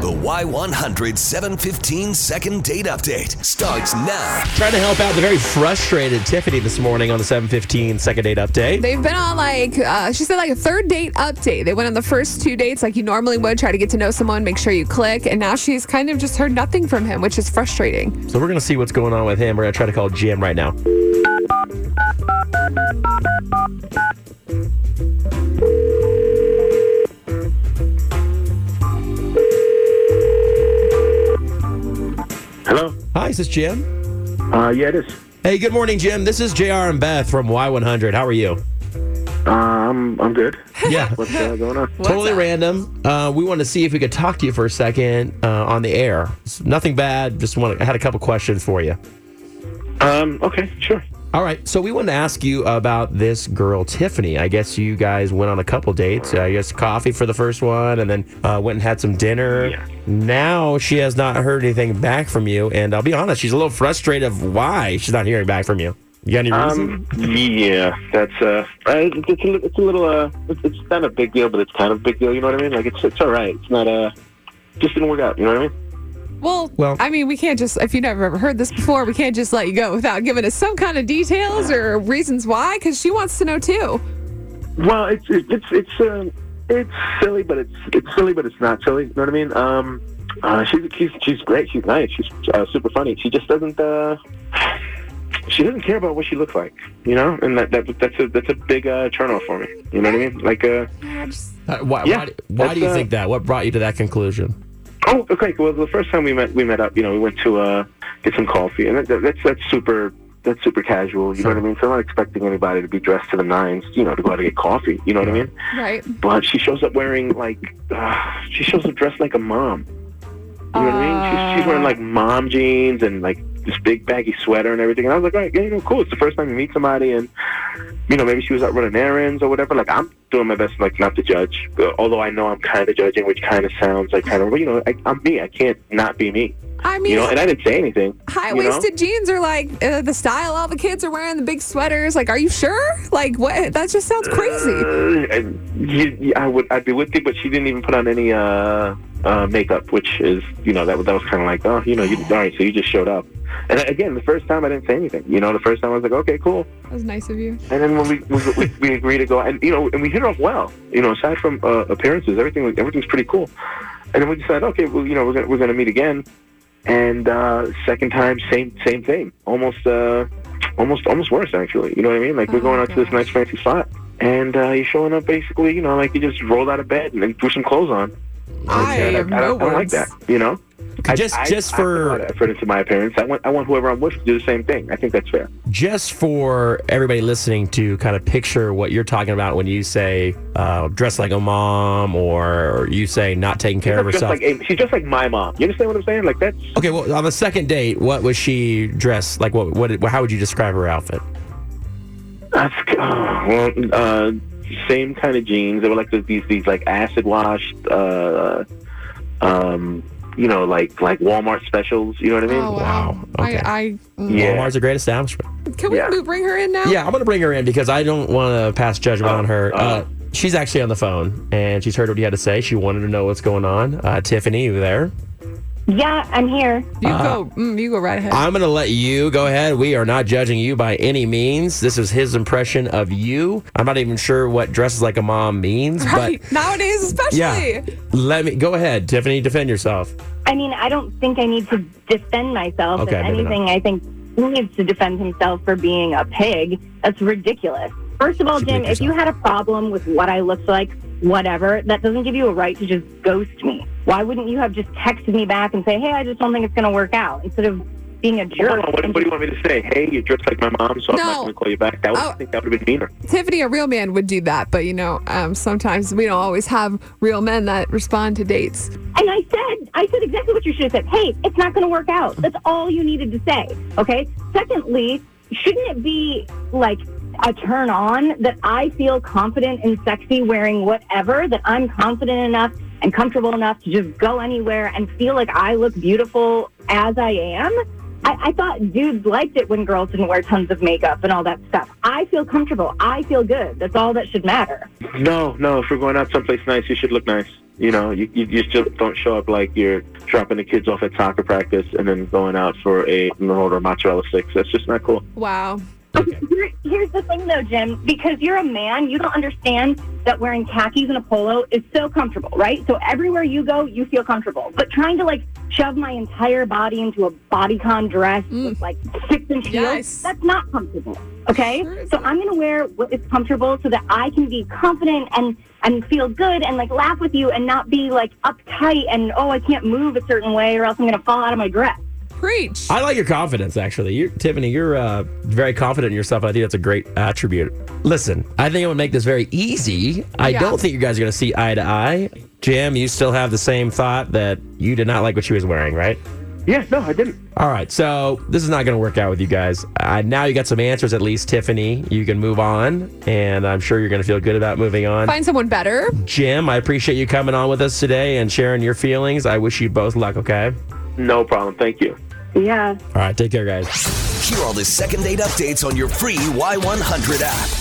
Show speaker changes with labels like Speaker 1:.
Speaker 1: The Y100 715 second date update starts now.
Speaker 2: Trying to help out the very frustrated Tiffany this morning on the 715 second date update.
Speaker 3: They've been on like uh, she said like a third date update. They went on the first two dates like you normally would, try to get to know someone, make sure you click, and now she's kind of just heard nothing from him, which is frustrating.
Speaker 2: So we're going to see what's going on with him. We're going to try to call Jim right now. Is this Jim?
Speaker 4: Uh, yeah, it is.
Speaker 2: Hey, good morning, Jim. This is JR and Beth from Y100. How are you?
Speaker 4: Uh, I'm I'm good.
Speaker 2: Yeah.
Speaker 4: What's uh, going on?
Speaker 2: totally
Speaker 3: up?
Speaker 2: random. Uh, we wanted to see if we could talk to you for a second uh, on the air. It's nothing bad. Just want I had a couple questions for you.
Speaker 4: Um, okay, sure.
Speaker 2: All right. So we wanted to ask you about this girl, Tiffany. I guess you guys went on a couple dates. I guess coffee for the first one, and then uh, went and had some dinner.
Speaker 4: Yeah.
Speaker 2: Now she has not heard anything back from you, and I'll be honest, she's a little frustrated of why she's not hearing back from you. You got any reason?
Speaker 4: Um, yeah, that's uh, uh, it's, a, it's a little uh, it's, it's not a big deal, but it's kind of a big deal. You know what I mean? Like it's it's all right. It's not uh, just didn't work out. You know what I mean?
Speaker 3: Well,
Speaker 2: Well-
Speaker 3: I mean, we can't just if you've never ever heard this before, we can't just let you go without giving us some kind of details or reasons why, because she wants to know too.
Speaker 4: Well, it's it's it's uh, it's silly, but it's it's silly, but it's not silly. You know what I mean? Um, uh, she's she's she's great. She's nice. She's uh, super funny. She just doesn't. Uh, she doesn't care about what she looks like, you know, and that, that that's a that's a big uh, turnoff for me. You know what I mean? Like, uh,
Speaker 2: Uh, why
Speaker 4: yeah,
Speaker 2: why, why do you
Speaker 4: uh,
Speaker 2: think that? What brought you to that conclusion?
Speaker 4: Oh, okay. Well, the first time we met, we met up. You know, we went to uh, get some coffee, and that, that's that's super that's super casual. You know what I mean? So I'm not expecting anybody to be dressed to the nines, you know, to go out and get coffee. You know what I mean?
Speaker 3: Right.
Speaker 4: But she shows up wearing like uh, she shows up dressed like a mom. You know what I mean? She's, she's wearing like mom jeans and like this big baggy sweater and everything. And I was like, all right, yeah, you know, cool. It's the first time you meet somebody, and you know, maybe she was out running errands or whatever. Like I'm doing my best, like not to judge, although I know I'm kind of judging, which kind of sounds like kind of, you know, I, I'm me. I can't not be me.
Speaker 3: I mean,
Speaker 4: You know, and I didn't say anything.
Speaker 3: high
Speaker 4: you know?
Speaker 3: waisted jeans are like uh, the style all the kids are wearing, the big sweaters. Like, are you sure? Like, what? That just sounds crazy.
Speaker 4: Uh, you- I would, I'd be with you, but she didn't even put on any uh, uh, makeup, which is, you know, that that was kind of like, oh, you know, you, all right, so you just showed up. And again, the first time I didn't say anything. You know, the first time I was like, okay, cool.
Speaker 3: That was nice of you.
Speaker 4: And then when we we, we, we agreed to go, and you know, and we hit it off well. You know, aside from uh, appearances, everything was- everything's pretty cool. And then we decided, okay, well, you know, we're gonna we're gonna meet again. And uh, second time, same same thing, almost uh, almost almost worse actually. You know what I mean? Like we're
Speaker 3: Oh,
Speaker 4: going out to this nice fancy spot, and uh, you're showing up basically, you know, like you just rolled out of bed and then threw some clothes on.
Speaker 3: I
Speaker 4: And
Speaker 3: have
Speaker 4: I, don't, I don't like that. You know.
Speaker 2: Just-
Speaker 4: I,
Speaker 2: just
Speaker 4: I
Speaker 2: for-
Speaker 4: lot into my appearance. I want I want whoever I'm with to do the same thing. I think that's fair.
Speaker 2: Just for everybody listening to kind of picture what you're talking about when you say uh, dress like a mom or you say not taking care of
Speaker 4: She's just
Speaker 2: herself.
Speaker 4: like she's just like my mom. You understand what I'm saying? Like that's
Speaker 2: okay, well, on the second date, what was she dressed like? What? What? How would you describe her outfit?
Speaker 4: That's oh, well, uh, same kind of jeans. They were like these these like acid washed, uh, um, you know, like like Walmart specials. You know what I mean?
Speaker 3: Oh, wow.
Speaker 2: Wow, okay.
Speaker 3: I, I mm.
Speaker 4: Yeah.
Speaker 2: Walmart's a great establishment.
Speaker 3: can we
Speaker 4: Yeah.
Speaker 3: bring her in now?
Speaker 2: Yeah, I'm gonna bring her in because I don't want to pass judgment
Speaker 4: Oh,
Speaker 2: on her.
Speaker 4: oh.
Speaker 2: Uh, she's actually on the phone and she's heard what you had to say. She wanted to know what's going on. Uh, Tiffany, you there?
Speaker 5: Yeah, I'm here.
Speaker 3: You go. Mm, you go right ahead.
Speaker 2: I'm going to let you go ahead. We are not judging you by any means. This is his impression of you. I'm not even sure what dresses like a mom means,
Speaker 3: right nowadays, especially.
Speaker 2: yeah. Let me go ahead, Tiffany, defend yourself.
Speaker 5: I mean, I don't think I need to defend myself.
Speaker 2: Okay,
Speaker 5: if
Speaker 2: maybe
Speaker 5: anything, I think he needs to defend himself for being a pig. That's ridiculous. First of all,
Speaker 2: Should
Speaker 5: Jim,
Speaker 2: bleep
Speaker 5: if you had a problem with what I looked like, whatever, that doesn't give you a right to just ghost me. Why wouldn't you have just texted me back and say, hey, I just don't think it's going to work out, instead of being a
Speaker 4: Hold
Speaker 5: jerk?
Speaker 4: on, what, what do you want me to say? Hey, you dressed like my mom, so I'm not going to call you back. That would,
Speaker 3: Oh.
Speaker 4: I think that would have been meaner.
Speaker 3: Tiffany, a real man would do that, but you know, um, sometimes we don't always have real men that respond to dates.
Speaker 5: And I said, I said exactly what you should have said. Hey, it's not going to work out. That's all you needed to say. Okay. Secondly, shouldn't it be like a turn on that I feel confident and sexy wearing whatever, that I'm confident enough and comfortable enough to just go anywhere and feel like I look beautiful as I am? I, I thought dudes liked it when girls didn't wear tons of makeup and all that stuff. I feel comfortable. I feel good. That's all that should matter.
Speaker 4: No, no. If we're going out someplace nice, you should look nice. You know, you, you just don't show up like you're dropping the kids off at soccer practice and then going out for a an order mozzarella sticks. That's just not cool.
Speaker 3: Wow.
Speaker 5: Here- Here's the thing, though, Jim. Because you're a man, you don't understand that wearing khakis and a polo is so comfortable, right? So everywhere you go, you feel comfortable. But trying to like shove my entire body into a bodycon dress mm. with like six inch heels,
Speaker 3: Yes.
Speaker 5: that's not comfortable. Okay,
Speaker 3: Sure
Speaker 5: so I'm gonna wear what is comfortable so that I can be confident and and feel good and like laugh with you and not be like uptight and oh I can't move a certain way or else I'm gonna fall out of my dress.
Speaker 3: Preach.
Speaker 2: I like your confidence, actually. You're, Tiffany, you're uh, very confident in yourself. I think that's a great attribute. Listen, I think it would make this very easy. I
Speaker 3: Yeah.
Speaker 2: don't think you guys are going to see eye to eye. Jim, you still have the same thought that you did not like what she was wearing, right?
Speaker 4: Yeah, no, I didn't.
Speaker 2: All right, so this is not going to work out with you guys. Uh, now you got some answers, at least, Tiffany. You can move on, and I'm sure you're going to feel good about moving on.
Speaker 3: Find someone better.
Speaker 2: Jim, I appreciate you coming on with us today and sharing your feelings. I wish you both luck, okay?
Speaker 4: No problem. Thank you.
Speaker 5: Yeah.
Speaker 2: All right, take care, guys.
Speaker 1: Hear all the second date updates on your free Y100 app.